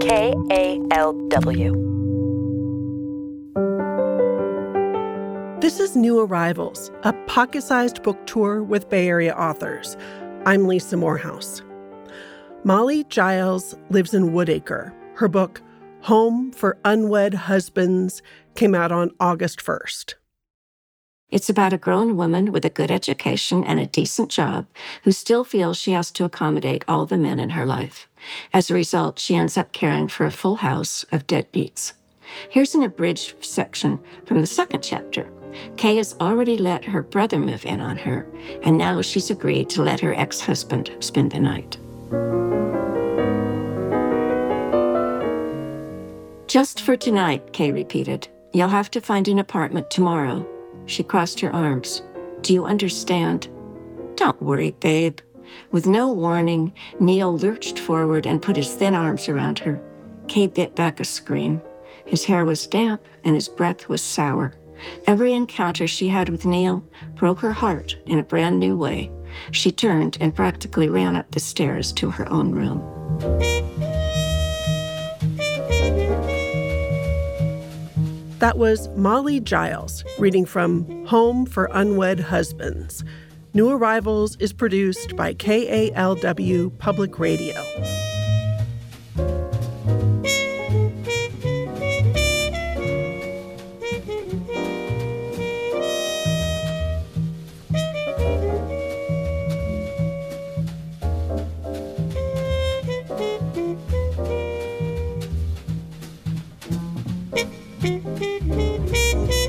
KALW. This is New Arrivals, a pocket sized book tour with Bay Area authors. I'm Lisa Morehouse. Molly Giles lives in Woodacre. Her book, Home for Unwed Husbands, came out on August 1st. It's about a grown woman with a good education and a decent job who still feels she has to accommodate all the men in her life. As a result, she ends up caring for a full house of deadbeats. Here's an abridged section from the second chapter. Kay has already let her brother move in on her, and now she's agreed to let her ex husband spend the night. Just for tonight, Kay repeated. You'll have to find an apartment tomorrow. She crossed her arms. Do you understand? Don't worry, babe. With no warning, Neil lurched forward and put his thin arms around her. Kay bit back a scream. His hair was damp and his breath was sour. Every encounter she had with Neil broke her heart in a brand new way. She turned and practically ran up the stairs to her own room. That was Molly Giles reading from Home for Unwed Husbands. New Arrivals is produced by KALW Public Radio. ピッピッピッ!